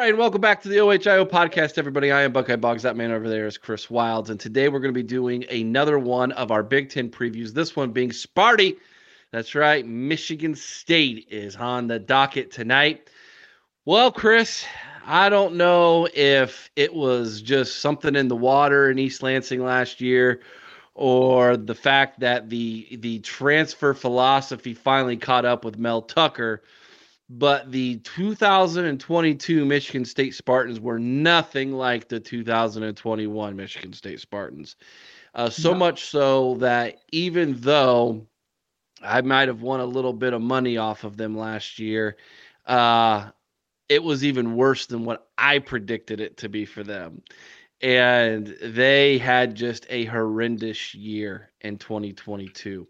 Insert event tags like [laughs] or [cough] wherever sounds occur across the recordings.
Right, welcome back to the OHIO podcast, everybody. I am Buckeye Boggs. That man over there is Chris Wilds, and today we're going to be doing another one of our Big Ten previews. This one being Sparty. That's right, Michigan State is on the docket tonight. Well, Chris, I don't know if it was just something in the water in East Lansing last year, or the fact that the the transfer philosophy finally caught up with Mel Tucker but the 2022 Michigan State Spartans were nothing like the 2021 Michigan State Spartans. Uh, so no. much so that even though I might have won a little bit of money off of them last year, uh, it was even worse than what I predicted it to be for them. And they had just a horrendous year in 2022.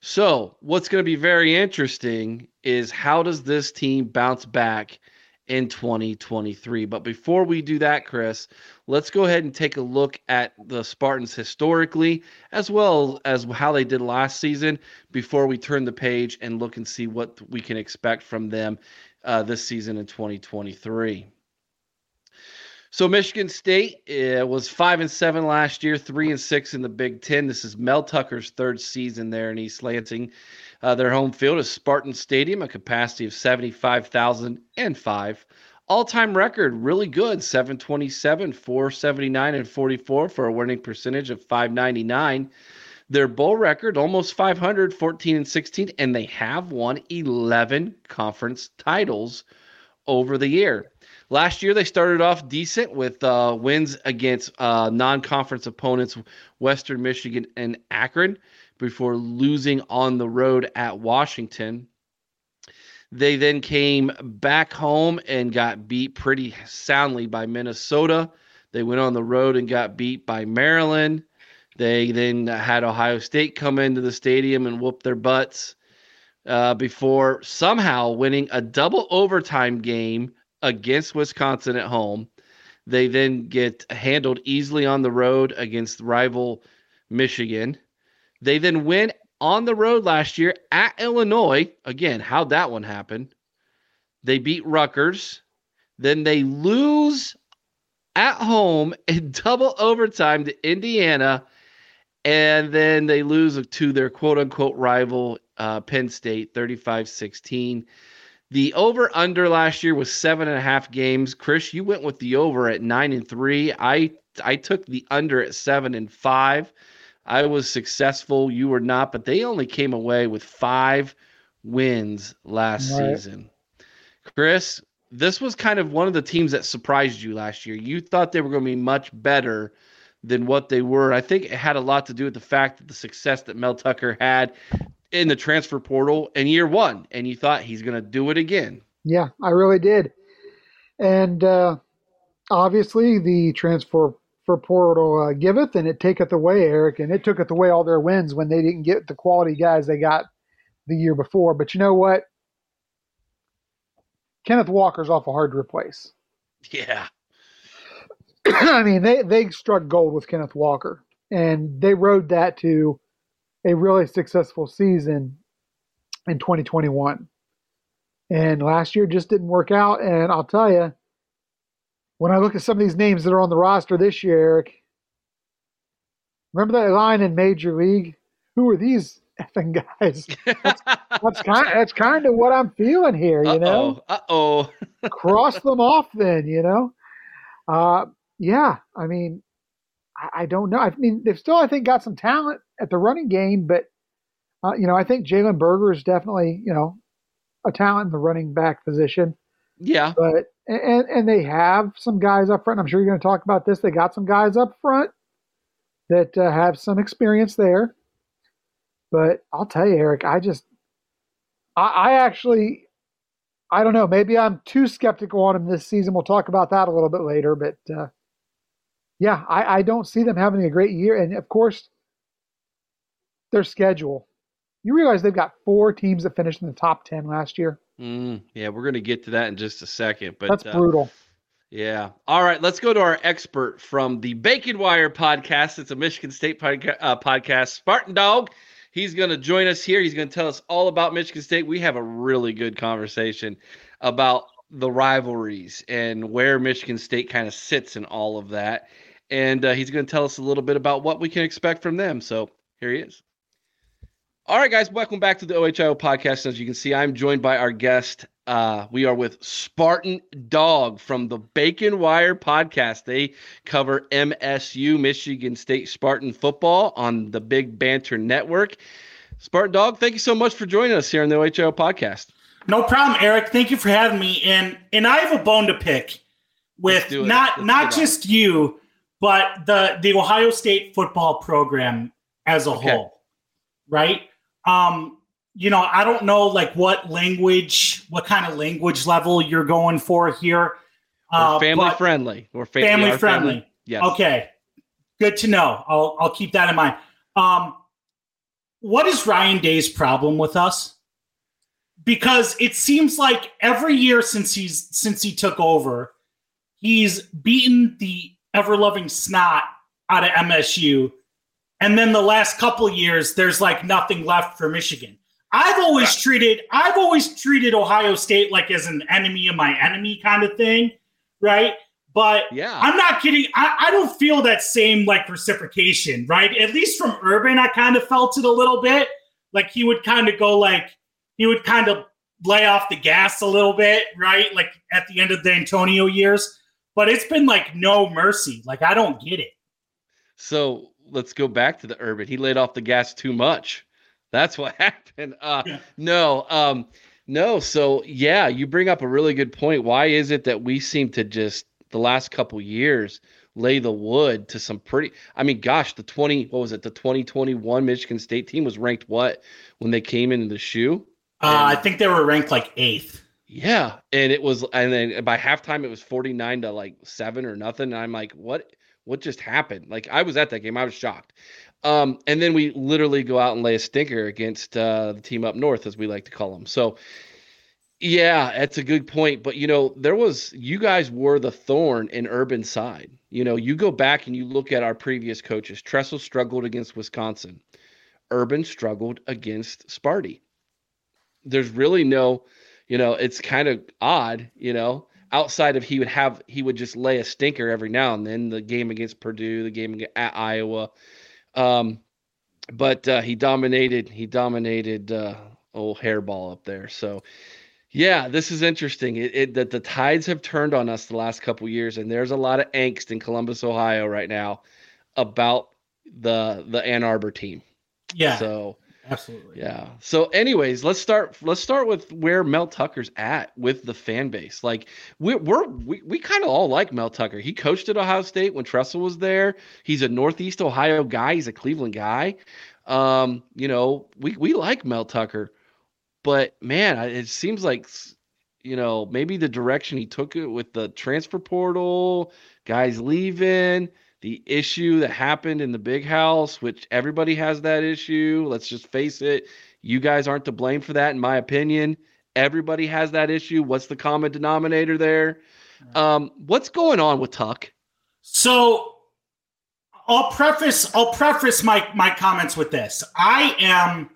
So, what's going to be very interesting is how does this team bounce back in 2023? But before we do that, Chris, let's go ahead and take a look at the Spartans historically, as well as how they did last season, before we turn the page and look and see what we can expect from them uh, this season in 2023. So Michigan State uh, was five and seven last year, three and six in the Big Ten. This is Mel Tucker's third season there in East Lansing. Uh, their home field is Spartan Stadium, a capacity of seventy-five thousand and five. All-time record, really good, 727, 479, and 44 for a winning percentage of 599. Their bowl record, almost 500, 14 and 16, and they have won 11 conference titles over the year. Last year, they started off decent with uh, wins against uh, non conference opponents, Western Michigan and Akron, before losing on the road at Washington. They then came back home and got beat pretty soundly by Minnesota. They went on the road and got beat by Maryland. They then had Ohio State come into the stadium and whoop their butts uh, before somehow winning a double overtime game against Wisconsin at home. They then get handled easily on the road against rival Michigan. They then win on the road last year at Illinois. Again, how'd that one happen? They beat Rutgers. Then they lose at home in [laughs] double overtime to Indiana. And then they lose to their quote unquote rival, uh, Penn State, 35 16. The over under last year was seven and a half games. Chris, you went with the over at nine and three. I I took the under at seven and five. I was successful. You were not, but they only came away with five wins last right. season. Chris, this was kind of one of the teams that surprised you last year. You thought they were going to be much better than what they were. I think it had a lot to do with the fact that the success that Mel Tucker had in the transfer portal in year one, and you thought he's going to do it again. Yeah, I really did. And uh, obviously, the transfer for portal uh, giveth and it taketh away, Eric, and it took tooketh away all their wins when they didn't get the quality guys they got the year before. But you know what? Kenneth Walker's awful hard to replace. Yeah. [clears throat] I mean, they, they struck gold with Kenneth Walker, and they rode that to a really successful season in 2021. And last year just didn't work out. And I'll tell you, when I look at some of these names that are on the roster this year, Eric, remember that line in Major League? Who are these effing guys? That's, that's kind. Of, [laughs] that's kind of what I'm feeling here. You know. Uh oh. [laughs] Cross them off, then. You know. Uh, yeah. I mean, I, I don't know. I mean, they've still, I think, got some talent at the running game, but uh, you know, I think Jalen Berger is definitely, you know, a talent in the running back position. Yeah. But and and they have some guys up front. I'm sure you're going to talk about this. They got some guys up front that uh, have some experience there. But I'll tell you, Eric, I just I, I actually I don't know. Maybe I'm too skeptical on him this season. We'll talk about that a little bit later. But uh, yeah, I, I don't see them having a great year. And of course, their schedule. You realize they've got four teams that finished in the top 10 last year? Mm, yeah, we're going to get to that in just a second. But That's uh, brutal. Yeah. All right. Let's go to our expert from the Bacon Wire podcast. It's a Michigan State podca- uh, podcast, Spartan Dog. He's going to join us here. He's going to tell us all about Michigan State. We have a really good conversation about the rivalries and where Michigan State kind of sits in all of that. And uh, he's going to tell us a little bit about what we can expect from them. So here he is. All right, guys, welcome back to the OHIO podcast. As you can see, I'm joined by our guest. Uh, we are with Spartan Dog from the Bacon Wire podcast. They cover MSU, Michigan State Spartan football on the Big Banter Network. Spartan Dog, thank you so much for joining us here on the OHIO podcast. No problem, Eric. Thank you for having me. And and I have a bone to pick with not not just you, but the the Ohio State football program as a okay. whole. Right? Um, you know, I don't know like what language, what kind of language level you're going for here. Uh, family friendly. We're fa- family we friendly. Family. Yes. Okay. Good to know. I'll I'll keep that in mind. Um, what is Ryan Day's problem with us? Because it seems like every year since he's since he took over, he's beaten the ever loving snot out of MSU and then the last couple years, there's like nothing left for Michigan. I've always treated I've always treated Ohio State like as an enemy of my enemy kind of thing, right? But yeah, I'm not kidding. I, I don't feel that same like reciprocation, right? At least from Urban, I kind of felt it a little bit. Like he would kind of go like he would kind of lay off the gas a little bit, right? Like at the end of the Antonio years. But it's been like no mercy. Like I don't get it. So let's go back to the urban. He laid off the gas too much. That's what [laughs] happened. Uh, yeah. No, um, no. So yeah, you bring up a really good point. Why is it that we seem to just the last couple years lay the wood to some pretty? I mean, gosh, the twenty what was it? The twenty twenty one Michigan State team was ranked what when they came into the shoe? Uh, I think they were ranked like eighth. Yeah, and it was, and then by halftime it was forty nine to like seven or nothing. And I'm like, what? what just happened? Like I was at that game, I was shocked. Um, and then we literally go out and lay a stinker against uh, the team up north, as we like to call them. So, yeah, that's a good point. But you know, there was you guys were the thorn in Urban side. You know, you go back and you look at our previous coaches. Tressel struggled against Wisconsin. Urban struggled against Sparty. There's really no, you know, it's kind of odd, you know outside of he would have he would just lay a stinker every now and then the game against Purdue, the game at Iowa. Um, but uh, he dominated he dominated uh, old hairball up there. So yeah, this is interesting. It, it that the tides have turned on us the last couple years, and there's a lot of angst in Columbus, Ohio, right now about the the Ann Arbor team. Yeah. So Absolutely. Yeah. So, anyways, let's start. Let's start with where Mel Tucker's at with the fan base. Like we're, we're we we kind of all like Mel Tucker. He coached at Ohio State when Tressel was there. He's a Northeast Ohio guy. He's a Cleveland guy. Um, you know, we we like Mel Tucker, but man, it seems like you know maybe the direction he took it with the transfer portal, guys leaving the issue that happened in the big house, which everybody has that issue. Let's just face it. You guys aren't to blame for that, in my opinion. Everybody has that issue. What's the common denominator there? Um, what's going on with Tuck? So I'll preface I'll preface my my comments with this. I am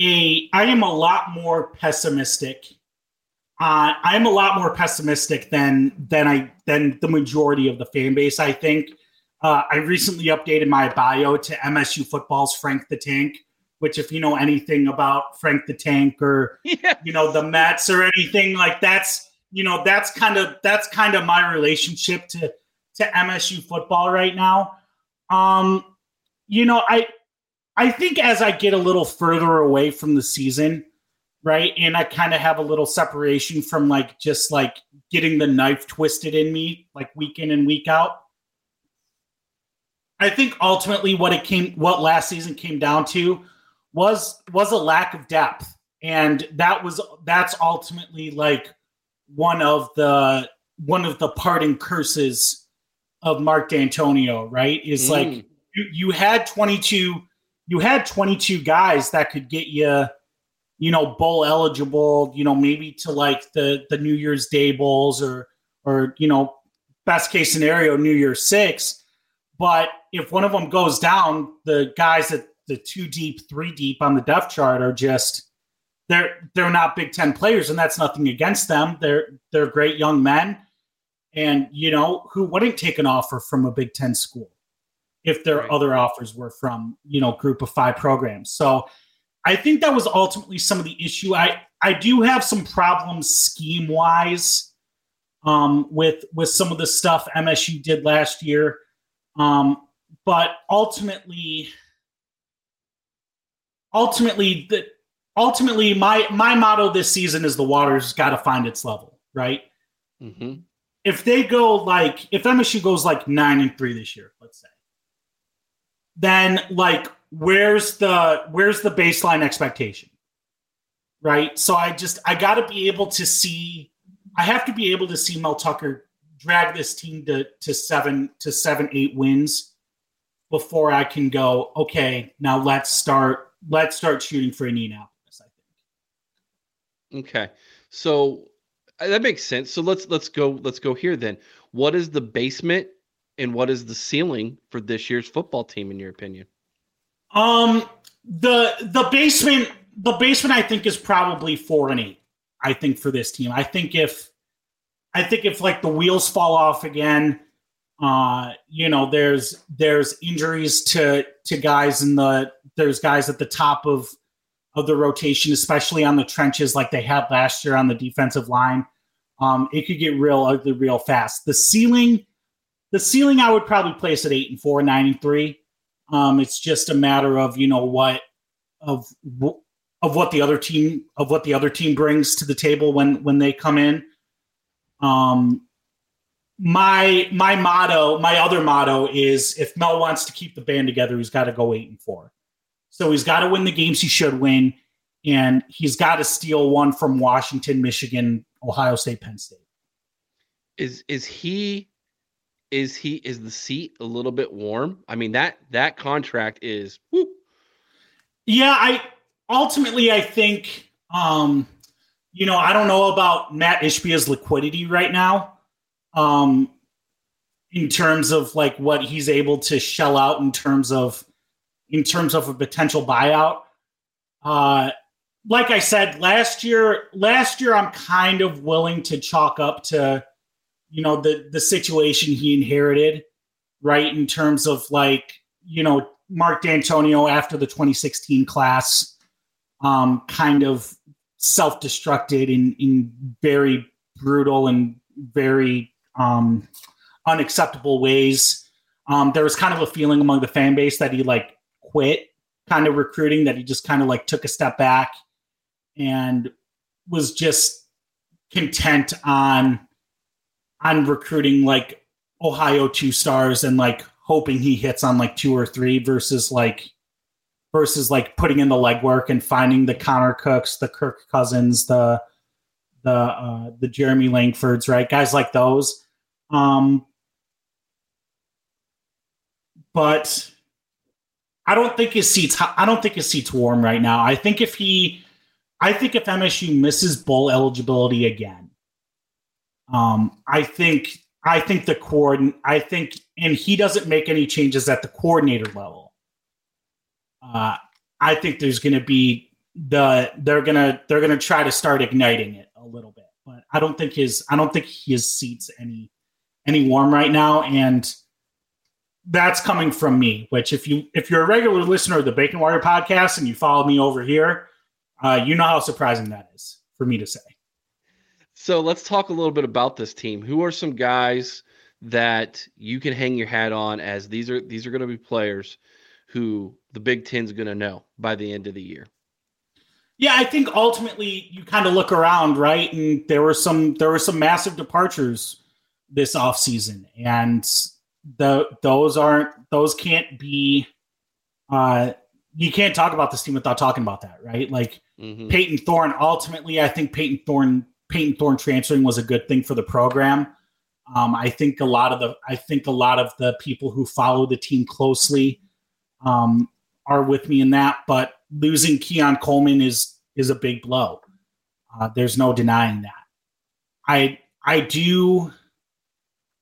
a I am a lot more pessimistic. Uh, I am a lot more pessimistic than than I than the majority of the fan base. I think uh, I recently updated my bio to MSU football's Frank the Tank, which, if you know anything about Frank the Tank or [laughs] yes. you know the Mets or anything like that's you know that's kind of that's kind of my relationship to to MSU football right now. Um, you know, I I think as I get a little further away from the season, right, and I kind of have a little separation from like just like getting the knife twisted in me, like week in and week out. I think ultimately what it came, what last season came down to, was was a lack of depth, and that was that's ultimately like one of the one of the parting curses of Mark Dantonio, right? Is mm. like you, you had 22 you had 22 guys that could get you you know bowl eligible, you know, maybe to like the the New Year's Day bowls or or you know, best case scenario New Year's 6. But if one of them goes down, the guys that the two deep, three deep on the depth chart are just they're they're not Big Ten players, and that's nothing against them. They're they're great young men, and you know who wouldn't take an offer from a Big Ten school if their right. other offers were from you know group of five programs. So I think that was ultimately some of the issue. I I do have some problems scheme wise um, with with some of the stuff MSU did last year, um, but ultimately ultimately the ultimately my my motto this season is the water's got to find its level, right? Mm-hmm. If they go like if MSU goes like nine and three this year, let's say, then like where's the where's the baseline expectation, right? So I just I got to be able to see. I have to be able to see Mel Tucker drag this team to to seven to seven eight wins before I can go. Okay, now let's start let's start shooting for Indianapolis. I think. Okay, so uh, that makes sense. So let's let's go let's go here then. What is the basement and what is the ceiling for this year's football team in your opinion? Um, the the basement the basement I think is probably four and eight. I think for this team, I think if I think if like the wheels fall off again, uh, you know, there's there's injuries to to guys in the there's guys at the top of of the rotation, especially on the trenches like they had last year on the defensive line. Um, it could get real ugly real fast. The ceiling, the ceiling, I would probably place at eight and four, nine and three. Um, it's just a matter of you know what of of what the other team of what the other team brings to the table when when they come in. Um, my my motto, my other motto is if Mel wants to keep the band together, he's got to go eight and four. So he's got to win the games he should win, and he's got to steal one from Washington, Michigan, Ohio State, Penn State. Is is he is he is the seat a little bit warm? I mean that that contract is whoo. Yeah, I ultimately I think um you know, I don't know about Matt Ishbia's liquidity right now um, in terms of like what he's able to shell out in terms of in terms of a potential buyout. Uh, like I said last year, last year I'm kind of willing to chalk up to you know the the situation he inherited, right? In terms of like you know Mark Dantonio after the 2016 class, um, kind of self-destructed in in very brutal and very um, unacceptable ways. Um, there was kind of a feeling among the fan base that he like quit kind of recruiting, that he just kind of like took a step back and was just content on on recruiting like Ohio two stars and like hoping he hits on like two or three versus like versus like putting in the legwork and finding the Connor Cooks, the Kirk Cousins, the the uh, the Jeremy Langfords, right? Guys like those. Um, but I don't think his seats. I don't think his seats warm right now. I think if he, I think if MSU misses bowl eligibility again, um, I think I think the coordin I think, and he doesn't make any changes at the coordinator level. Uh, I think there's going to be the they're gonna they're gonna try to start igniting it a little bit, but I don't think his I don't think his seats any any warm right now, and that's coming from me. Which if you if you're a regular listener of the Bacon Wire podcast and you follow me over here, uh, you know how surprising that is for me to say. So let's talk a little bit about this team. Who are some guys that you can hang your hat on as these are these are going to be players who the Big Ten's going to know by the end of the year? Yeah, I think ultimately you kind of look around, right? And there were some there were some massive departures this offseason. And the those aren't those can't be uh you can't talk about this team without talking about that, right? Like Mm-hmm. Payton Thorne, ultimately, I think Payton Thorne Payton Thorne transferring was a good thing for the program. Um, I think a lot of the, I think a lot of the people who follow the team closely um, are with me in that. But losing Keon Coleman is is a big blow. Uh, there's no denying that. I I do.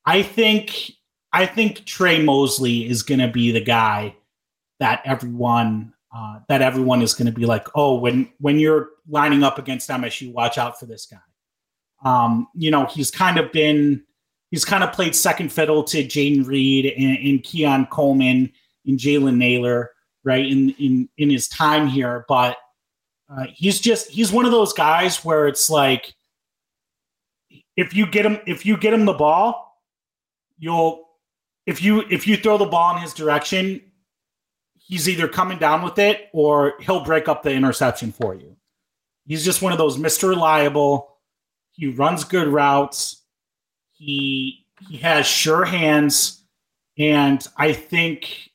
I think I think Tre Mosley is going to be the guy that everyone uh, that everyone is going to be like, oh, when when you're lining up against MSU, watch out for this guy. Um, you know, he's kind of been he's kind of played second fiddle to Jayden Reed and, and Keon Coleman and Jalen Nailor, right? In in in his time here, but uh, he's just he's one of those guys where it's like if you get him if you get him the ball, you'll if you if you throw the ball in his direction, he's either coming down with it or he'll break up the interception for you. He's just one of those Mr. Reliable. He runs good routes. He he has sure hands, and I think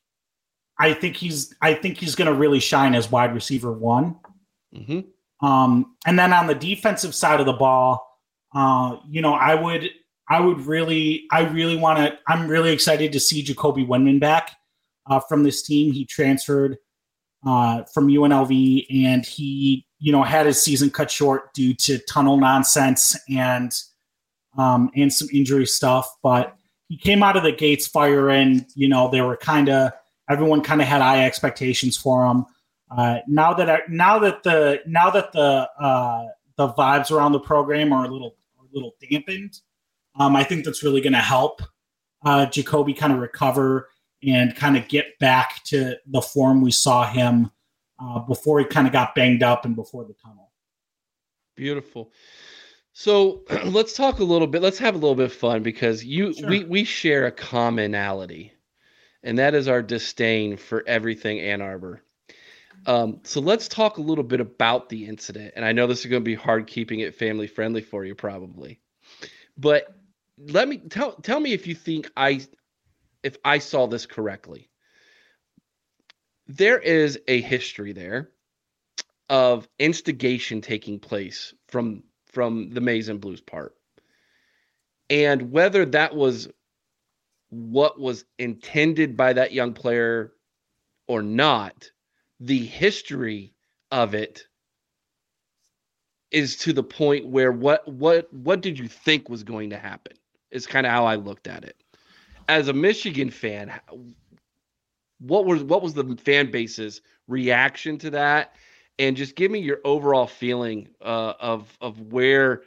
I think he's I think he's going to really shine as wide receiver one. Mm-hmm. Um, and then on the defensive side of the ball, uh, you know, I would I would really I really want to I'm really excited to see Jacoby Windmon back uh, from this team. He transferred uh, from UNLV and he you know had his season cut short due to tunnel nonsense and um, and some injury stuff, but he came out of the gates firing. You know, they were kind of everyone kind of had high expectations for him. Uh, now that I, now that the now that the uh, the vibes around the program are a little a little dampened, um, I think that's really going to help uh, Jacoby kind of recover and kind of get back to the form we saw him uh, before he kind of got banged up and before the tunnel. Beautiful. So [clears throat] let's talk a little bit. Let's have a little bit of fun because you sure. we we share a commonality, and that is our disdain for everything Ann Arbor. Um, so let's talk a little bit about the incident. And I know this is going to be hard keeping it family friendly for you, probably. But let me tell tell me if you think I if I saw this correctly. There is a history there of instigation taking place from from the Maize and Blues part. And whether that was what was intended by that young player or not, the history of it is to the point where what what what did you think was going to happen is kind of how I looked at it. As a Michigan fan, what was what was the fan base's reaction to that? And just give me your overall feeling uh, of of where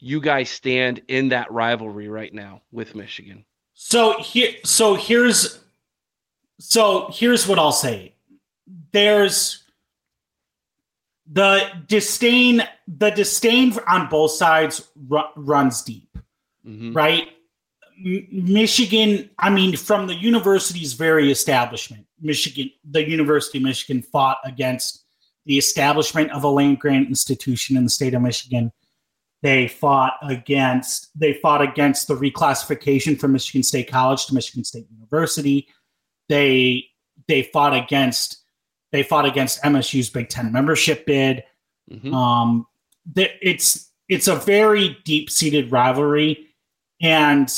you guys stand in that rivalry right now with Michigan. So here, so here's, so here's what I'll say there's the disdain the disdain on both sides runs deep mm-hmm. right M- michigan i mean from the university's very establishment michigan the university of michigan fought against the establishment of a land grant institution in the state of michigan they fought against they fought against the reclassification from michigan state college to michigan state university they they fought against they fought against MSU's Big Ten membership bid. Mm-hmm. Um, it's it's a very deep seated rivalry, and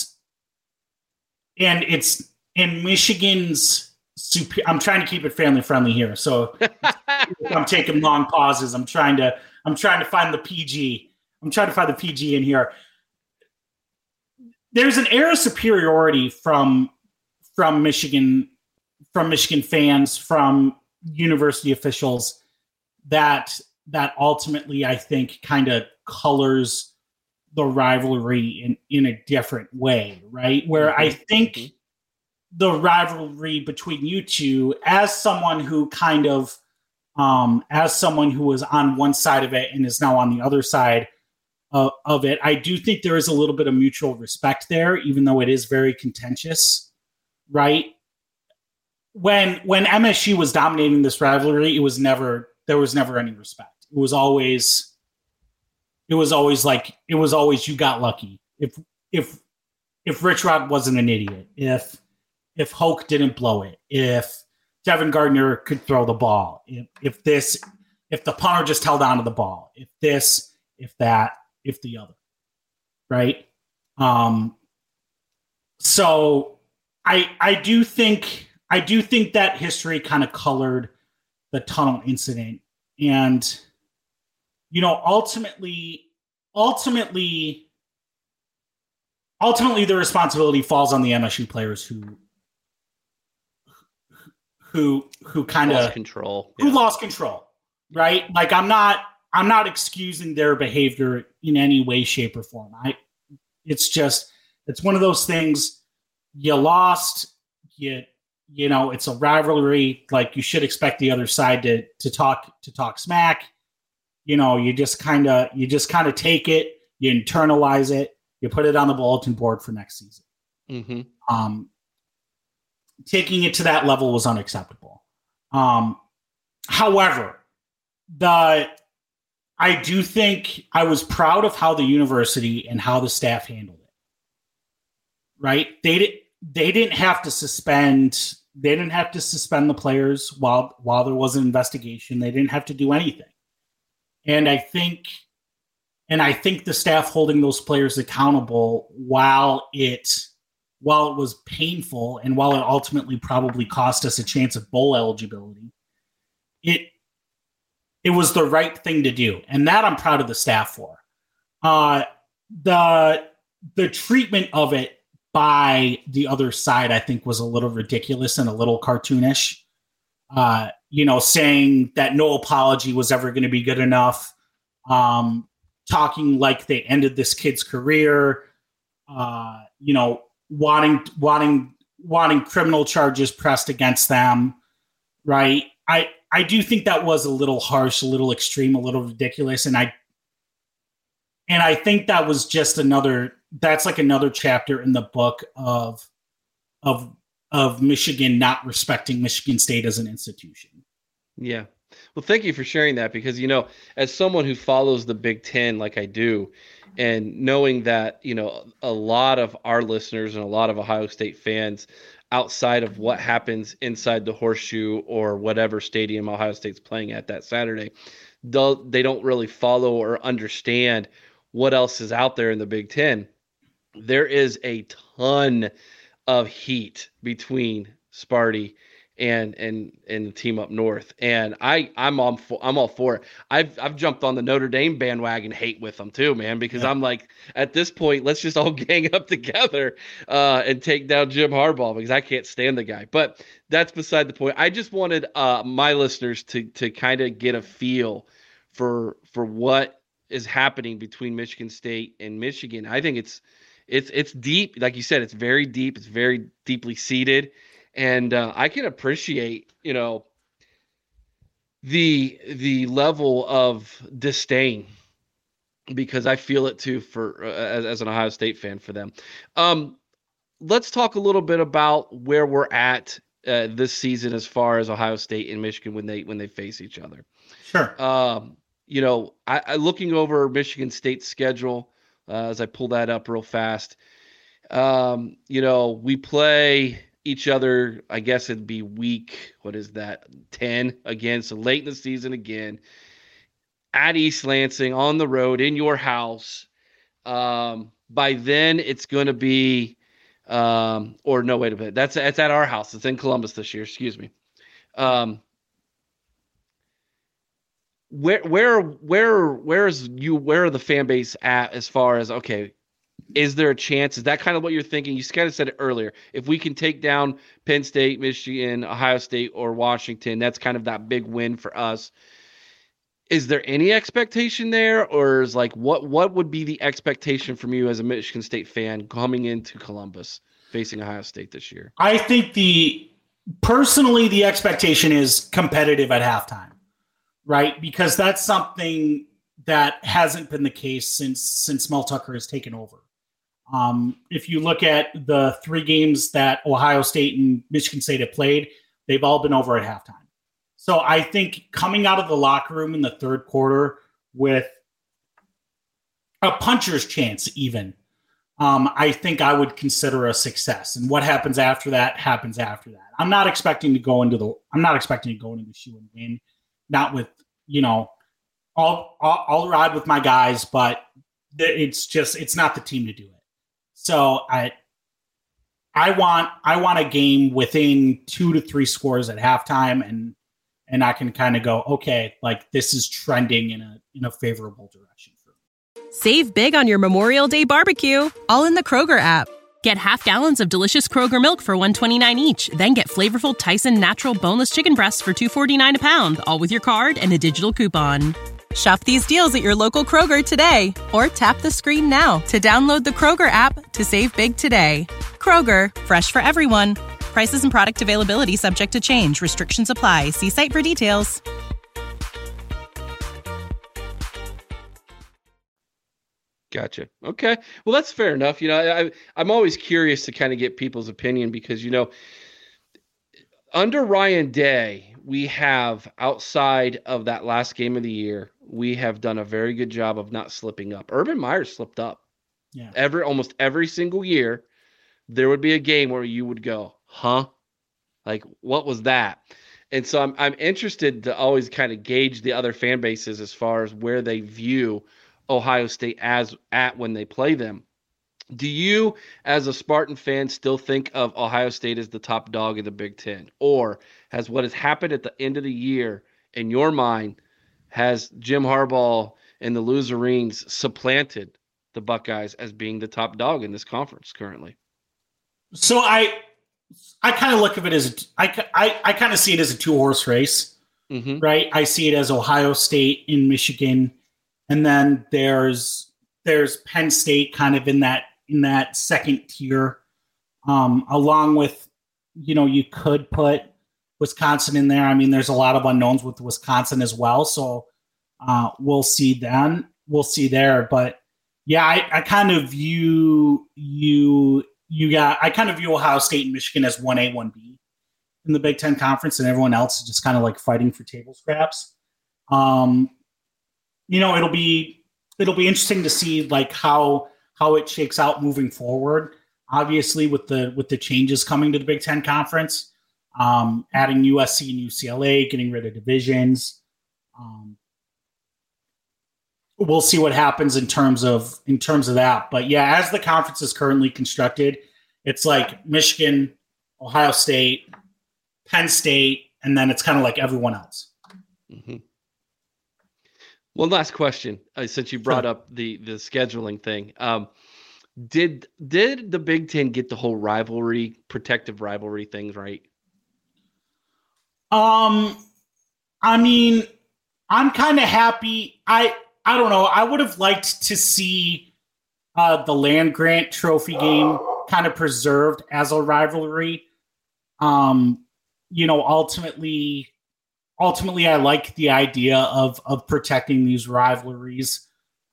and it's in Michigan's. Super, I'm trying to keep it family friendly here, so [laughs] I'm taking long pauses. I'm trying to I'm trying to find the PG. I'm trying to find the PG in here. There's an air of superiority from from Michigan from Michigan fans, from university officials that that ultimately I think kind of colors the rivalry in in a different way, right? Where mm-hmm. I think mm-hmm. the rivalry between you two, as someone who kind of um, as someone who was on one side of it and is now on the other side uh, of it, I do think there is a little bit of mutual respect there, even though it is very contentious, right? when when MSU was dominating this rivalry, it was never there was never any respect. It was always it was always like it was always you got lucky. If if if Rich Rod wasn't an idiot, if if Hoke didn't blow it, if Devin Gardner could throw the ball, if, if this if the punter just held on to the ball, if this, if that, if the other, right? Um, so I I do think I do think that history kind of colored the tunnel incident, and you know ultimately ultimately ultimately the responsibility falls on the MSU players who who who kind of control who yeah. lost control right? Like i'm not i'm not excusing their behavior in any way shape or form. I it's just it's one of those things you lost you you know it's a rivalry. Like you should expect the other side to to talk to talk smack you know you just kind of you just kind of take it you internalize it you put it on the bulletin board for next season. Mm-hmm. um taking it to that level was unacceptable. Um however the i do think i was proud of how the university and how the staff handled it. Right? They did they didn't have to suspend they didn't have to suspend the players while while there was an investigation. They didn't have to do anything and i think and i think the staff holding those players accountable while it while it was painful and while it ultimately probably cost us a chance of bowl eligibility it it was the right thing to do and that i'm proud of the staff for uh the the treatment of it by the other side, I think was a little ridiculous and a little cartoonish. Uh, you know, saying that no apology was ever going to be good enough, um, talking like they ended this kid's career, uh, you know, wanting wanting wanting criminal charges pressed against them, right? I I do think that was a little harsh, a little extreme, a little ridiculous, and I and I think that was just another that's like another chapter in the book of of of Michigan not respecting Michigan State as an institution. Yeah. Well, thank you for sharing that because you know, as someone who follows the Big 10 like I do and knowing that, you know, a lot of our listeners and a lot of Ohio State fans outside of what happens inside the horseshoe or whatever stadium Ohio State's playing at that Saturday, they don't really follow or understand what else is out there in the Big Ten there is a ton of heat between Sparty and and and the team up north. And I I'm on for, I'm all for it. I've I've jumped on the Notre Dame bandwagon hate with them too, man, because yeah. I'm like at this point, let's just all [laughs] gang up together uh, and take down Jim Harbaugh because I can't stand the guy. But that's beside the point. I just wanted uh, my listeners to to kind of get a feel for for what is happening between Michigan State and Michigan. I think it's it's it's deep. Like you said, it's very deep. It's very deeply seated, and uh, I can appreciate you know the the level of disdain because I feel it too for uh, as, as an Ohio State fan for them. Um, let's talk a little bit about where we're at uh, this season as far as Ohio State and Michigan when they when they face each other. Sure. Um, you know, I, I looking over Michigan State's schedule uh, as I pull that up real fast. Um, you know, we play each other, I guess it'd be week, what is that, 10 again. So late in the season again at East Lansing on the road in your house. Um, by then it's going to be, um, or no, wait a minute. That's, it's at our house. It's in Columbus this year. Excuse me. Um, where where where where is you where are the fan base at as far as okay is there a chance? Is that kind of what you're thinking? You kind of said it earlier. If we can take down penn state michigan ohio state or washington that's kind of that big win for us. Is there any expectation there or is like what what would be the expectation from you as a michigan state fan coming into columbus facing ohio state this year? I think the personally the expectation is competitive at halftime right? Because that's something that hasn't been the case since since Mel Tucker has taken over. Um, if you look at the three games that Ohio State and Michigan State have played, they've all been over at halftime. So I think coming out of the locker room in the third quarter with a puncher's chance, even, um, I think I would consider a success. And what happens after that happens after that. I'm not expecting to go into the. I'm not expecting to go into the shoe and win not with you know, I'll, I'll, I'll ride with my guys, but it's just it's not the team to do it. So I I want I want a game within two to three scores at halftime, and and I can kind of go, okay, like this is trending in a in a favorable direction for me. Save big on your Memorial Day barbecue, all in the Kroger app. Get half gallons of delicious Kroger milk for 129 each, then get flavorful Tyson natural boneless chicken breasts for 249 a pound, all with your card and a digital coupon. Shop these deals at your local Kroger today or tap the screen now to download the Kroger app to save big today. Kroger, fresh for everyone. Prices and product availability subject to change. Restrictions apply. See site for details. Gotcha. Okay. Well, that's fair enough. You know, I, I'm always curious to kind of get people's opinion because, you know, under Ryan Day, we have outside of that last game of the year, we have done a very good job of not slipping up. Urban Meyer slipped up. Yeah. Every almost every single year, there would be a game where you would go, huh? Like, what was that? And so I'm I'm interested to always kind of gauge the other fan bases as far as where they view Ohio State as at when they play them. Do you, as a Spartan fan, still think of Ohio State as the top dog in the Big Ten? Or has what has happened at the end of the year in your mind has Jim Harbaugh and the Loserines supplanted the Buckeyes as being the top dog in this conference currently? So I I kind of look at it as I, I, I kind of see it as a two horse race, mm-hmm. right? I see it as Ohio State in Michigan, and then there's there's Penn State kind of in that in that second tier, um, along with you know you could put Wisconsin in there. I mean, there's a lot of unknowns with Wisconsin as well. So uh, we'll see then. We'll see there. But yeah, I, I kind of view you you got I kind of view Ohio State and Michigan as one A, one B in the Big Ten conference, and everyone else is just kind of like fighting for table scraps. Um, you know, it'll be it'll be interesting to see like how how it shakes out moving forward. Obviously, with the with the changes coming to the Big Ten conference, um, adding USC and UCLA, getting rid of divisions. Um, we'll see what happens in terms of in terms of that. But yeah, as the conference is currently constructed, it's like Michigan, Ohio State, Penn State, and then it's kind of like everyone else. Mm-hmm. One last question, uh, since you brought sure. up the the scheduling thing. Um, did did the Big Ten get the whole rivalry, protective rivalry things right? Um, I mean, I'm kind of happy. I I don't know. I would have liked to see uh, the land grant trophy game kind of preserved as a rivalry. Um, you know, ultimately, ultimately, I like the idea of of protecting these rivalries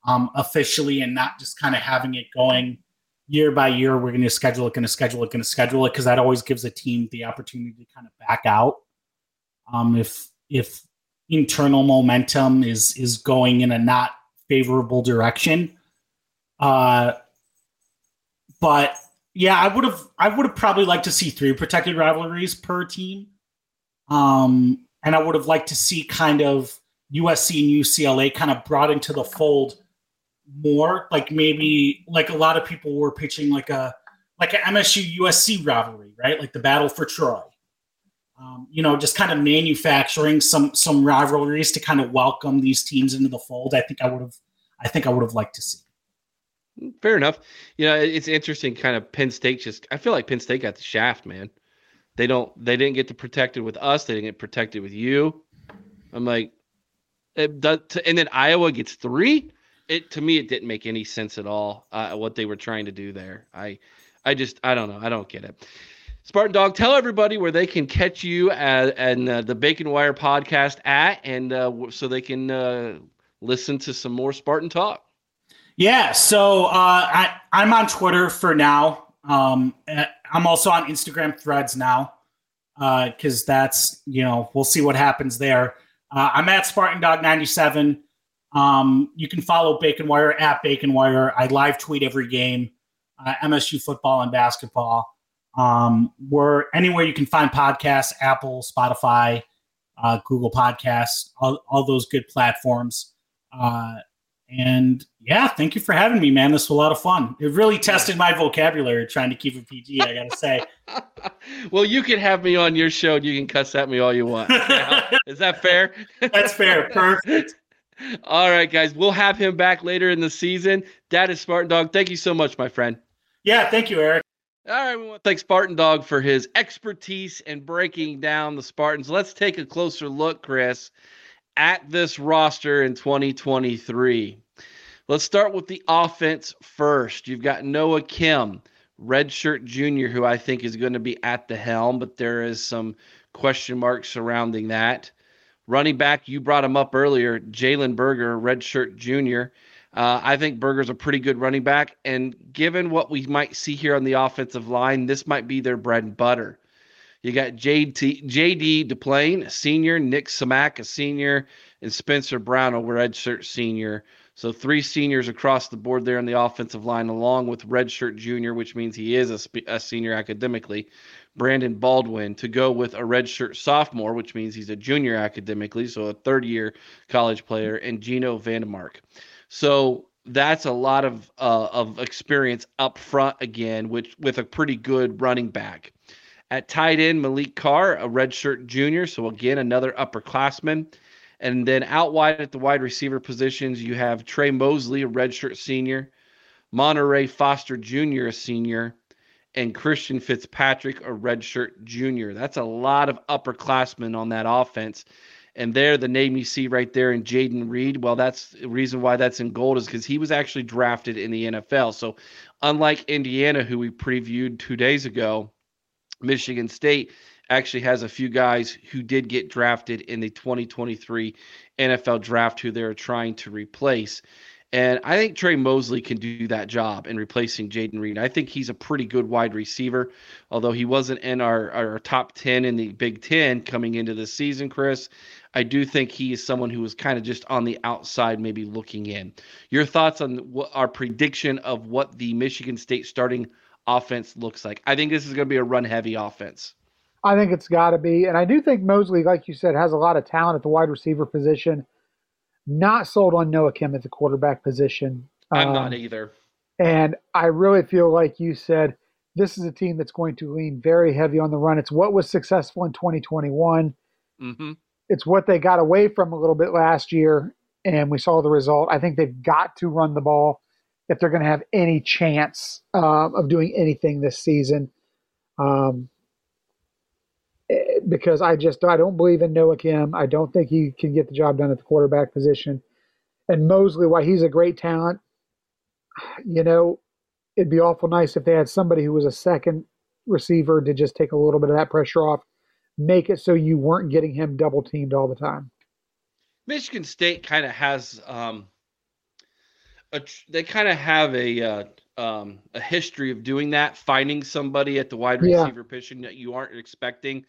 um, officially and not just kind of having it going year by year. We're going to schedule it, going to schedule it, going to schedule it because that always gives a team the opportunity to kind of back out um, if if internal momentum is is going in a not favorable direction. Uh, but yeah, I would have I would have probably liked to see three protected rivalries per team. Um, and I would have liked to see kind of USC and UCLA kind of brought into the fold more. Like maybe like a lot of people were pitching like a like a MSU USC rivalry, right? Like the battle for Troy um, you know, just kind of manufacturing some some rivalries to kind of welcome these teams into the fold. I think I would have, I think I would have liked to see. Fair enough. You know, it's interesting. Kind of Penn State just. I feel like Penn State got the shaft, man. They don't. They didn't get to protect it with us. They didn't get protected with you. I'm like, it does, and then Iowa gets three. It to me, it didn't make any sense at all. Uh, what they were trying to do there. I, I just, I don't know. I don't get it. Spartan Dog, tell everybody where they can catch you at, and uh, the Bacon Wire podcast at, and uh, so they can uh, listen to some more Spartan talk. Yeah, so uh, I, I'm on Twitter for now. Um, eh, I'm also on Instagram Threads now because uh, that's you know we'll see what happens there. Uh, I'm at Spartan Dog 97. Um, you can follow Bacon Wire at Bacon Wire. I live tweet every game, MSU football and basketball. Um, we're anywhere you can find podcasts, Apple, Spotify, uh, Google Podcasts, all, all those good platforms. Uh, and yeah, thank you for having me, man. This was a lot of fun. It really tested my vocabulary trying to keep it PG, I got to say. [laughs] well, you can have me on your show and you can cuss at me all you want. Is that fair? [laughs] That's fair. Perfect. [laughs] all right, guys. We'll have him back later in the season. Dad is Spartan Dog. Thank you so much, my friend. Yeah, thank you, Eric. All right, we want to thank Spartan Dog for his expertise in breaking down the Spartans. Let's take a closer look, Chris, at this roster in 2023. Let's start with the offense first. You've got Noah Kim, redshirt junior, who I think is going to be at the helm, but there is some question marks surrounding that. Running back, you brought him up earlier, Jalen Berger, redshirt junior. Uh, I think Berger's a pretty good running back, and given what we might see here on the offensive line, this might be their bread and butter. You got JT, JD Duplain, a senior, Nick Samac, a senior, and Spencer Brown, a redshirt senior. So three seniors across the board there on the offensive line, along with redshirt junior, which means he is a, a senior academically. Brandon Baldwin to go with a redshirt sophomore, which means he's a junior academically, so a third year college player, and Geno VanDeMark. So that's a lot of uh, of experience up front again, which with a pretty good running back. At tight end, Maliq Carr, a redshirt junior, so again another upperclassman. And then out wide at the wide receiver positions, you have Tre Mosley, a redshirt senior, Montorie Foster Jr., a senior, and Christian Fitzpatrick, a redshirt junior. That's a lot of upperclassmen on that offense. And there, the name you see right there in Jayden Reed, well, that's the reason why that's in gold is because he was actually drafted in the NFL. So, unlike Indiana, who we previewed two days ago, Michigan State actually has a few guys who did get drafted in the 2023 NFL draft who they're trying to replace. And I think Tre Mosley can do that job in replacing Jayden Reed. I think he's a pretty good wide receiver, although he wasn't in our, our top 10 in the Big Ten coming into the season, Chris. I do think he is someone who is kind of just on the outside, maybe looking in. Your thoughts on what our prediction of what the Michigan State starting offense looks like? I think this is going to be a run heavy offense. I think it's got to be. And I do think Mosley, like you said, has a lot of talent at the wide receiver position. Not sold on Noah Kim at the quarterback position. I'm um, not either. And I really feel like you said this is a team that's going to lean very heavy on the run. It's what was successful in 2021. Mm-hmm. It's what they got away from a little bit last year, and we saw the result. I think they've got to run the ball if they're going to have any chance uh, of doing anything this season. Um, eh, because I just I don't believe in Noah Kim. I don't think he can get the job done at the quarterback position. And Mosley, while he's a great talent, you know, it'd be awful nice if they had somebody who was a second receiver to just take a little bit of that pressure off make it so you weren't getting him double teamed all the time. Michigan State kind of has um, a, they kind of have a uh, um, a history of doing that, finding somebody at the wide receiver yeah. position that you aren't expecting,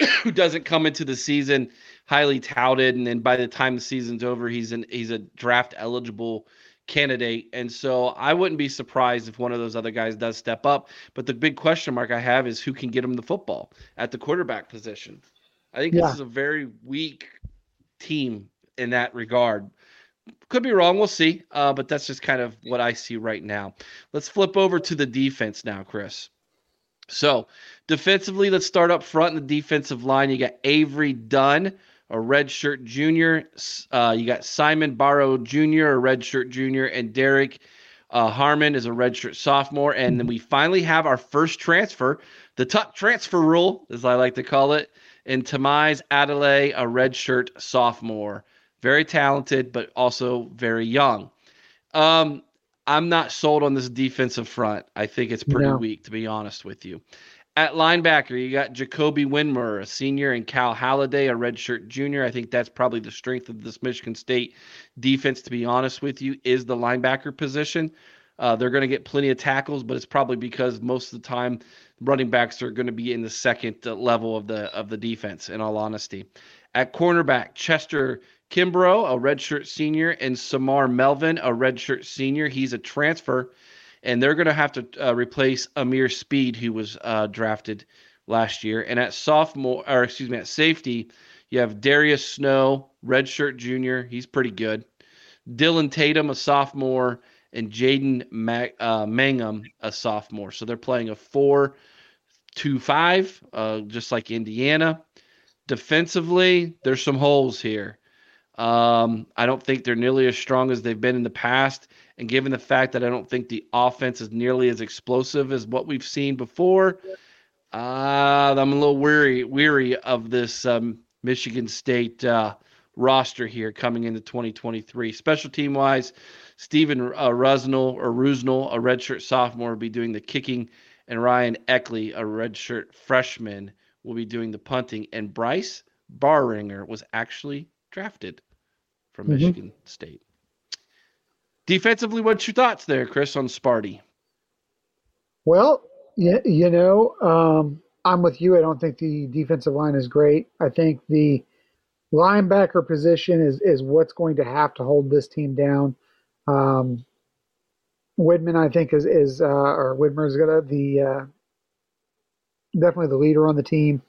[clears throat] who doesn't come into the season highly touted, and then by the time the season's over, he's an he's a draft eligible candidate. And so I wouldn't be surprised if one of those other guys does step up. But the big question mark I have is who can get him the football at the quarterback position. I think yeah. this is a very weak team in that regard. Could be wrong. We'll see. Uh, but that's just kind of what I see right now. Let's flip over to the defense now, Chris. So defensively, let's start up front in the defensive line. You got Avery Dunn a redshirt junior. Uh, you got Simeon Barrow Jr., a redshirt junior, and Derrick uh, Harmon is a redshirt sophomore. And then we finally have our first transfer, the tuck transfer rule, as I like to call it, in Tunmise Adeleye, a redshirt sophomore. Very talented, but also very young. Um, I'm not sold on this defensive front. I think it's pretty no. weak, to be honest with you. At linebacker, you got Jacoby Winmer, a senior, and Cal Haladay, a redshirt junior. I think that's probably the strength of this Michigan State defense, to be honest with you, is the linebacker position. Uh, they're going to get plenty of tackles, but it's probably because most of the time running backs are going to be in the second level of the of the defense. In all honesty, at cornerback, Chester Kimbrough, a redshirt senior, and Samar Melvin, a redshirt senior. He's a transfer and they're going to have to uh, replace Ameer Speed, who was uh, drafted last year. And at sophomore, or excuse me, at safety, You have Darius Snow, redshirt junior. He's pretty good. Dillon Tatum, a sophomore, and Jaden uh, Mangham, a sophomore. So they're playing a four, two, five, uh, just like Indiana. Defensively, there's some holes here. Um, I don't think they're nearly as strong as they've been in the past. And given the fact that I don't think the offense is nearly as explosive as what we've seen before, uh, I'm a little weary weary of this um, Michigan State uh, roster here coming into 2023. Special team wise, Stephen uh, Rusnell or Rusnell, a redshirt sophomore, will be doing the kicking, and Ryan Eckley, a redshirt freshman, will be doing the punting. And Bryce Baringer was actually drafted from Mhm. Michigan State. Defensively, what's your thoughts there, Chris, on Sparty? Well, you, you know, um, I'm with you. I don't think the defensive line is great. I think the linebacker position is is what's going to have to hold this team down. Um, Widman, I think, is is uh, or Widmer is gonna the uh, definitely the leader on the team.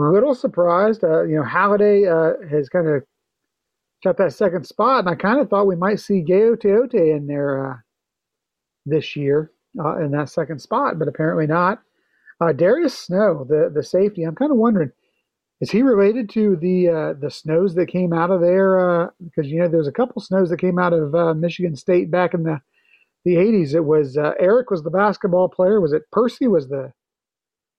A little surprised, uh, you know, Haladay uh, has kind of got that second spot, and I kind of thought we might see Gaoteote in there uh, this year uh, in that second spot, but apparently not. Uh, Darius Snow, the the safety, I'm kind of wondering, is he related to the uh, the snows that came out of there? Because you know, there's a couple snows that came out of uh, Michigan State back in the the 80s. It was uh, Eric was the basketball player. Was it Percy was the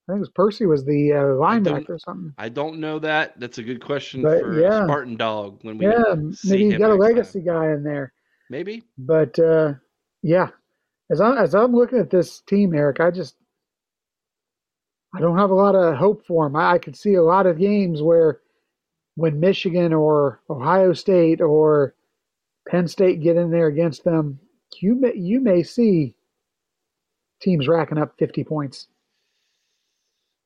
I think it was Percy was the uh, linebacker or something. I don't know that. That's a good question But, for yeah. Spartan Dog when we Yeah, maybe you got a next time. legacy guy in there. Maybe. But uh, yeah, as I'm as I'm looking at this team, Eric, I just I don't have a lot of hope for them. I, I could see a lot of games where when Michigan or Ohio State or Penn State get in there against them, you may you may see teams racking up 50 points.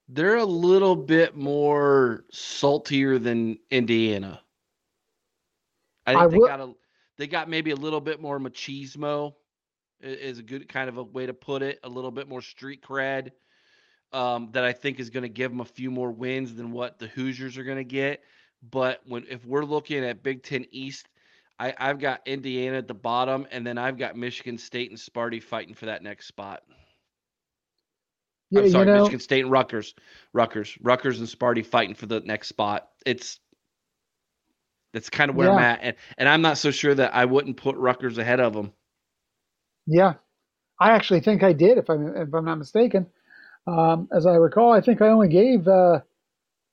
They're a little bit more saltier than Indiana. I think I they will- got a they got maybe a little bit more machismo is a good kind of a way to put it, a little bit more street cred. Um, that I think is going to give them a few more wins than what the Hoosiers are going to get. But when if we're looking at Big Ten East, I, I've got Indiana at the bottom, and then I've got Michigan State and Sparty fighting for that next spot. Yeah, I'm sorry, you know, Michigan State and Rutgers, Rutgers, Rutgers and Sparty fighting for the next spot. It's that's kind of where I'm at, and and I'm not so sure that I wouldn't put Rutgers ahead of them. yeah, I actually think I did, if I'm if I'm not mistaken. Um, as I recall, I think I only gave uh,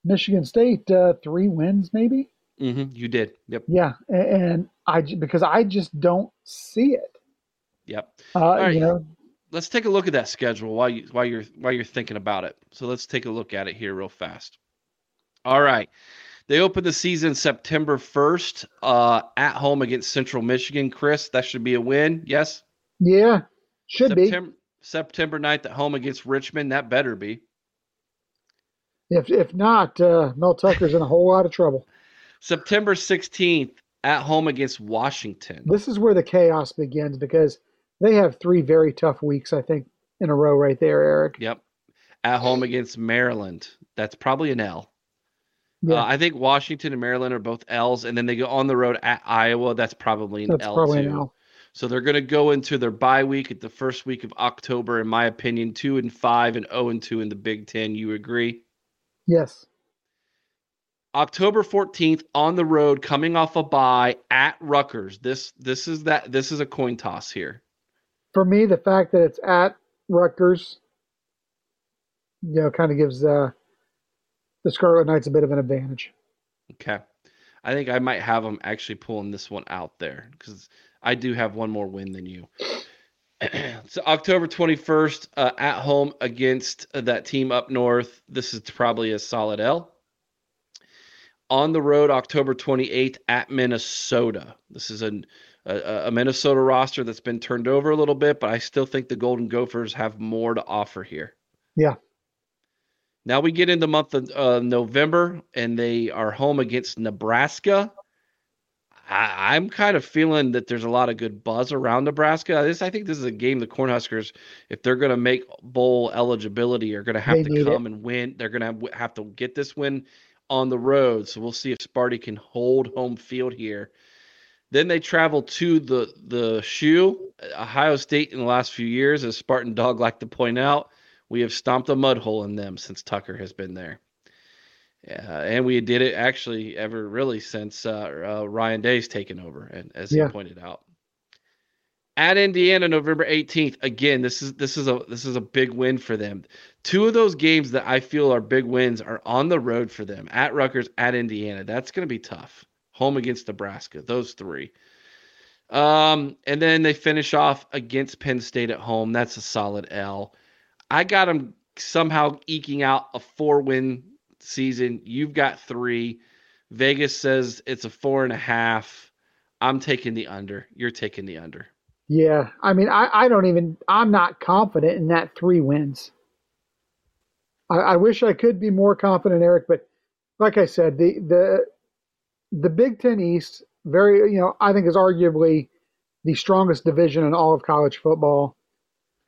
Michigan State uh, three wins, maybe. hmm you did. Yep. Yeah, a- and I because I just don't see it. Yep. Uh, right. You know, Let's take a look at that schedule while you while you're while you're thinking about it. So let's take a look at it here real fast. All right. They open the season September 1st uh, at home against Central Michigan. Chris, that should be a win. Yes. yeah, should September September 9th at home against Richmond. That better be. be. If if not, uh, Mel Tucker's in a whole lot of trouble. [laughs] September 16th at home against Washington. This is where the chaos begins because they have three very tough weeks, I think, in a row right there, Eric. Yep. At home against Maryland. That's probably an L. Yeah, Uh, I think Washington and Maryland are both L's, and then they go on the road at Iowa. That's probably an that's L probably too. an L. So they're going to go into their bye week at the first week of October, in my opinion, two and five and zero and two in the Big Ten. You agree? Yes. October 14th on the road, coming off a bye at Rutgers. This this is that this is a coin toss here. For me, the fact that it's at Rutgers, you know, kind of gives uh, the Scarlet Knights a bit of an advantage. Okay. I think I might have them actually pulling this one out there because I do have one more win than you. [clears throat] so October 21st uh, at home against uh, that team up north. This is probably a solid L. On the road, October 28th at Minnesota. This is an, a, a Minnesota roster that's been turned over a little bit, but I still think the Golden Gophers have more to offer here. Yeah. Now we get into the month of uh, November, and they are home against Nebraska. I, I'm kind of feeling that there's a lot of good buzz around Nebraska. This, I think, this is a game the Cornhuskers, if they're going to make bowl eligibility, are going to have They to come and win. They're going to have to get this win on the road. So we'll see if Sparty can hold home field here. Then they travel to the the shoe, Ohio State in the last few years, as Spartan Dog like to point out, we have stomped a mud hole in them since Tucker has been there. Yeah, and we did it actually ever really since uh, uh, Ryan Day's taken over, and as yeah. he pointed out. At Indiana, November 18th. Again, this is this is a this is a big win for them. Two of those games that I feel are big wins are on the road for them. At Rutgers, at Indiana. That's going to be tough. Home against Nebraska. Those three. Um, and then they finish off against Penn State at home. That's a solid L. I got them somehow eking out a four win season. You've got three. Vegas says it's a four and a half. I'm taking the under. You're taking the under. Yeah. I mean, I, I don't even, I'm not confident in that three wins. I, I wish I could be more confident, Eric, but like I said, the, the, the Big Ten East, very, you know, I think is arguably the strongest division in all of college football.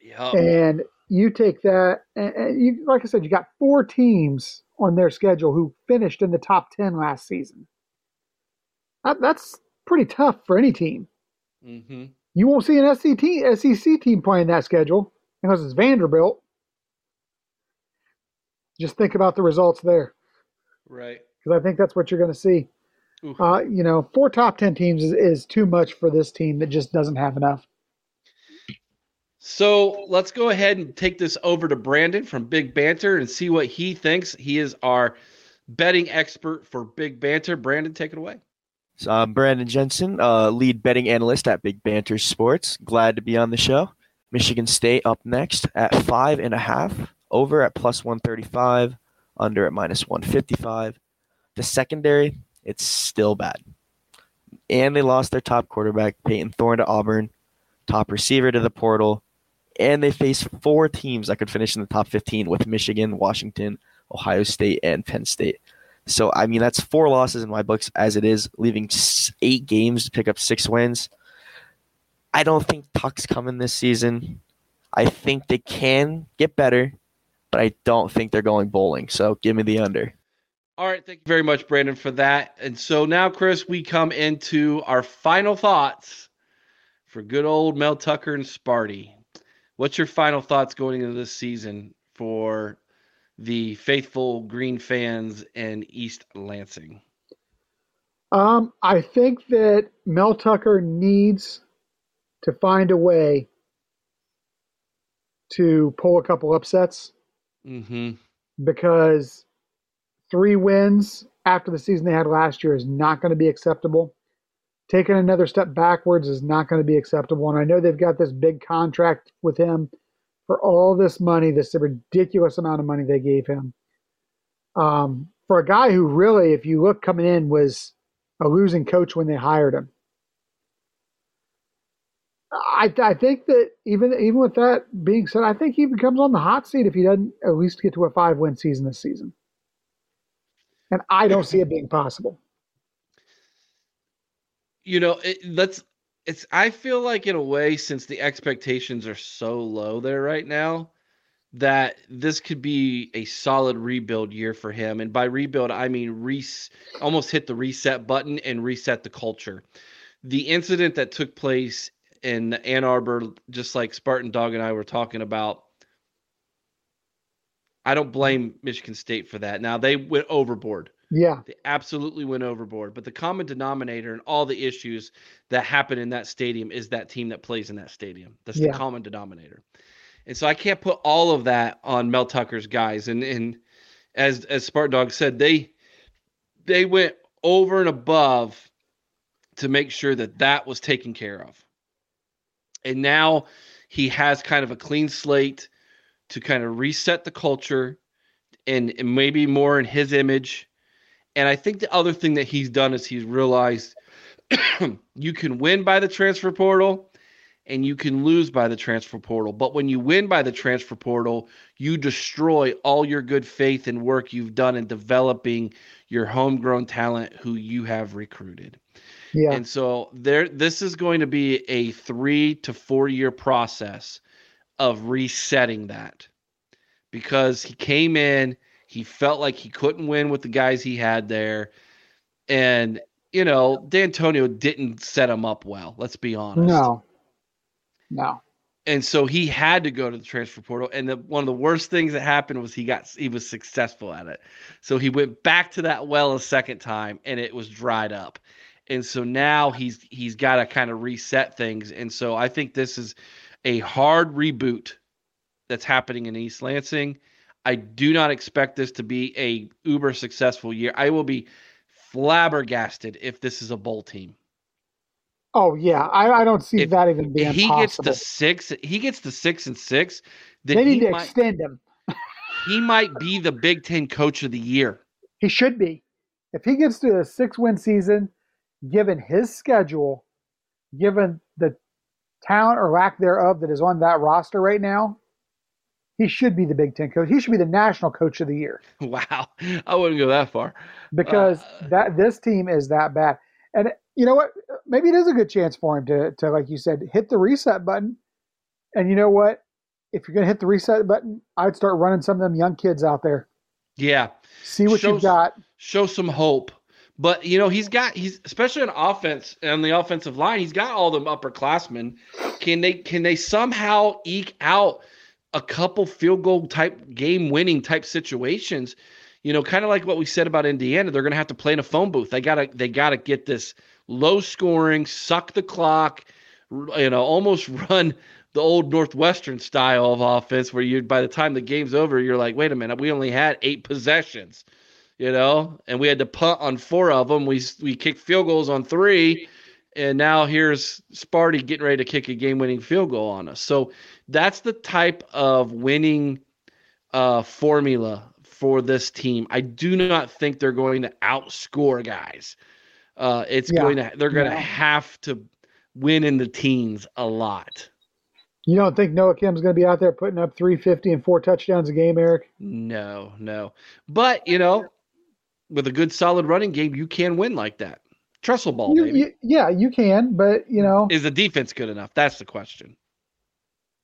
Yep. And you take that, and you, like I said, you got four teams on their schedule who finished in the top 10 last season. That, that's pretty tough for any team. Mm-hmm. You won't see an SEC, SEC team playing that schedule unless it's Vanderbilt. Just think about the results there. Right. Because I think that's what you're going to see. Uh, you know, four top 10 teams is, is too much for this team that just doesn't have enough. So let's go ahead and take this over to Brandon from Big Banter and see what he thinks. He is our betting expert for Big Banter. Brandon, take it away. So I'm Brandon Jensen, uh, lead betting analyst at Big Banter Sports. Glad to be on the show. Michigan State up next at five and a half, over at plus 135, under at minus 155. The secondary, it's still bad. And they lost their top quarterback, Payton Thorne, to Auburn, top receiver to the portal, and they face four teams that could finish in the top 15 with Michigan, Washington, Ohio State, and Penn State. So, I mean, that's four losses in my books as it is, leaving eight games to pick up six wins. I don't think Tuck's coming this season. I think they can get better, but I don't think they're going bowling. So, give me the under. All right. Thank you very much, Brandon, for that. And so now, Chris, we come into our final thoughts for good old Mel Tucker and Sparty. What's your final thoughts going into this season for the faithful Green fans in East Lansing? Um, I think that Mel Tucker needs to find a way to pull a couple upsets. Mm-hmm. Because three wins after the season they had last year is not going to be acceptable taking another step backwards is not going to be acceptable. And I know they've got this big contract with him for all this money, this ridiculous amount of money they gave him. Um, for a guy who really, if you look coming in, was a losing coach when they hired him. I, I think that even even with that being said, I think he becomes on the hot seat if he doesn't at least get to a five win season this season. And I don't see it being possible you know, it, let's. It's. I feel like in a way, since the expectations are so low there right now, that this could be a solid rebuild year for him. And by rebuild, I mean re- almost hit the reset button and reset the culture. The incident that took place in Ann Arbor, just like Spartan Dog and I were talking about, I don't blame Michigan State for that. Now they went overboard. Yeah. They absolutely went overboard. But the common denominator and all the issues that happen in that stadium is that team that plays in that stadium. That's yeah. the common denominator. And so I can't put all of that on Mel Tucker's guys. And and as as Spartan Dog said, they they went over and above to make sure that that was taken care of. And now he has kind of a clean slate to kind of reset the culture and, and maybe more in his image and I think the other thing that he's done is he's realized [clears throat] you can win by the transfer portal and you can lose by the transfer portal. But when you win by the transfer portal, you destroy all your good faith and work you've done in developing your homegrown talent who you have recruited. Yeah. And so there this is going to be a 3 to 4 year process of resetting that. Because he came in He felt like he couldn't win with the guys he had there. And, you know, D'Antonio didn't set him up well. Let's be honest. No. No. And so he had to go to the transfer portal. And the, one of the worst things that happened was he got he was successful at it. So he went back to that well a second time and it was dried up. And so now he's he's got to kind of reset things. And so I think this is a hard reboot that's happening in East Lansing. I do not expect this to be a uber successful year. I will be flabbergasted if this is a bowl team. Oh yeah, I, I don't see If- that even being he possible. gets to six, he gets to six and six. They need he to might, extend him. [laughs] he might be the Big Ten Coach of the Year. He should be. If he gets to a six-win season, given his schedule, given the talent or lack thereof that is on that roster right now, he should be the Big Ten coach. He should be the national coach of the year [laughs] Wow, I wouldn't go that far. because Uh, that this team is that bad. And you know what? Maybe it is a good chance for him to, to like you said, hit the reset button. And you know what? If you're going to hit the reset button, I'd start running some of them young kids out there. Yeah, See what Shows- you've got. show some hope. But you know, he's got he's especially on offense on the offensive line, he's got all them upperclassmen. Can they can they somehow eke out a couple field goal type game winning type situations? You know, kind of like what we said about Indiana, they're gonna have to play in a phone booth. They gotta they gotta get this low scoring, suck the clock, you know, almost [laughs] run the old Northwestern style of offense where you by the time the game's over, you're like, wait a minute, we only had eight possessions you know, and we had to punt on four of them. We we kicked field goals on three, and now here's Sparty getting ready to kick a game-winning field goal on us. So that's the type of winning uh, formula for this team. I do not think they're going to outscore guys. Uh, it's Yeah. going to they're going to Yeah. have to win in the teens a lot. You don't think Noah Kim's going to be out there putting up 350 and four touchdowns a game, Eric? No, no, but you know, with a good solid running game, you can win like that. Tressel ball, You, you, yeah, you can, but you know, Is the defense good enough? That's the question.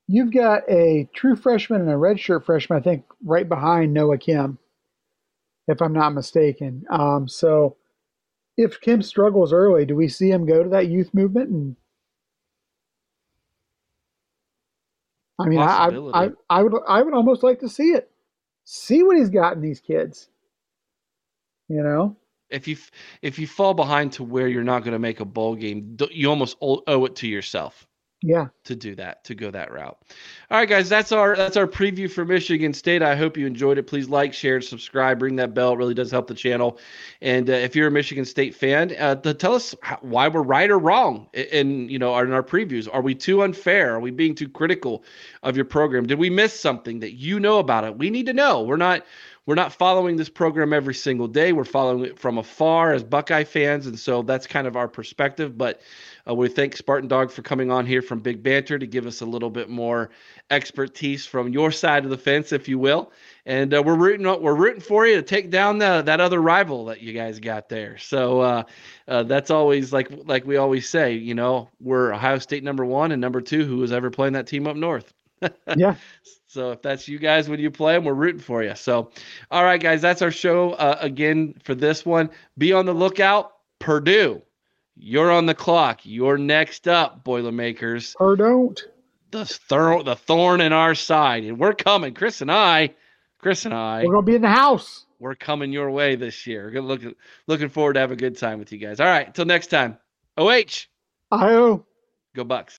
you've got a true freshman and a redshirt freshman, I think, right behind Noah Kim, if I'm not mistaken. Um, so, if Kim struggles early, do we see him go to that youth movement? And I mean, I, I, I, I would, I would almost like to see it. See what he's got in these kids. You know, If you if you fall behind to where you're not going to make a bowl game, you almost owe it to yourself yeah. to do that, to go that route. All right, guys, that's our that's our preview for Michigan State. I hope you enjoyed it. Please like, share, subscribe, ring that bell. It really does help the channel. And uh, if you're a Michigan State fan, uh, to tell us how, why we're right or wrong in, in you know in our previews. Are we too unfair? Are we being too critical of your program? Did we miss something that you know about it? We need to know. We're not we're not following this program every single day. We're following it from afar as Buckeye fans, and so that's kind of our perspective. But uh, we thank Spartan Dog for coming on here from Big Banter to give us a little bit more expertise from your side of the fence, if you will. And uh, we're rooting we're rooting for you to take down the, that other rival that you guys got there. So uh, uh, that's always like like we always say, you know, we're Ohio State number one and number two who was ever playing that team up north. Yeah. [laughs] So if that's you guys when you play them, we're rooting for you. So, all right, guys, that's our show uh, again for this one. Be on the lookout. Purdue, you're on the clock. You're next up, Boilermakers. Or don't. The thorn, the thorn in our side, and we're coming. Chris and I, Chris and I, We're going to be in the house. we're coming your way this year. We're gonna look looking forward to have a good time with you guys. All right, until next time. OH, I go Bucks.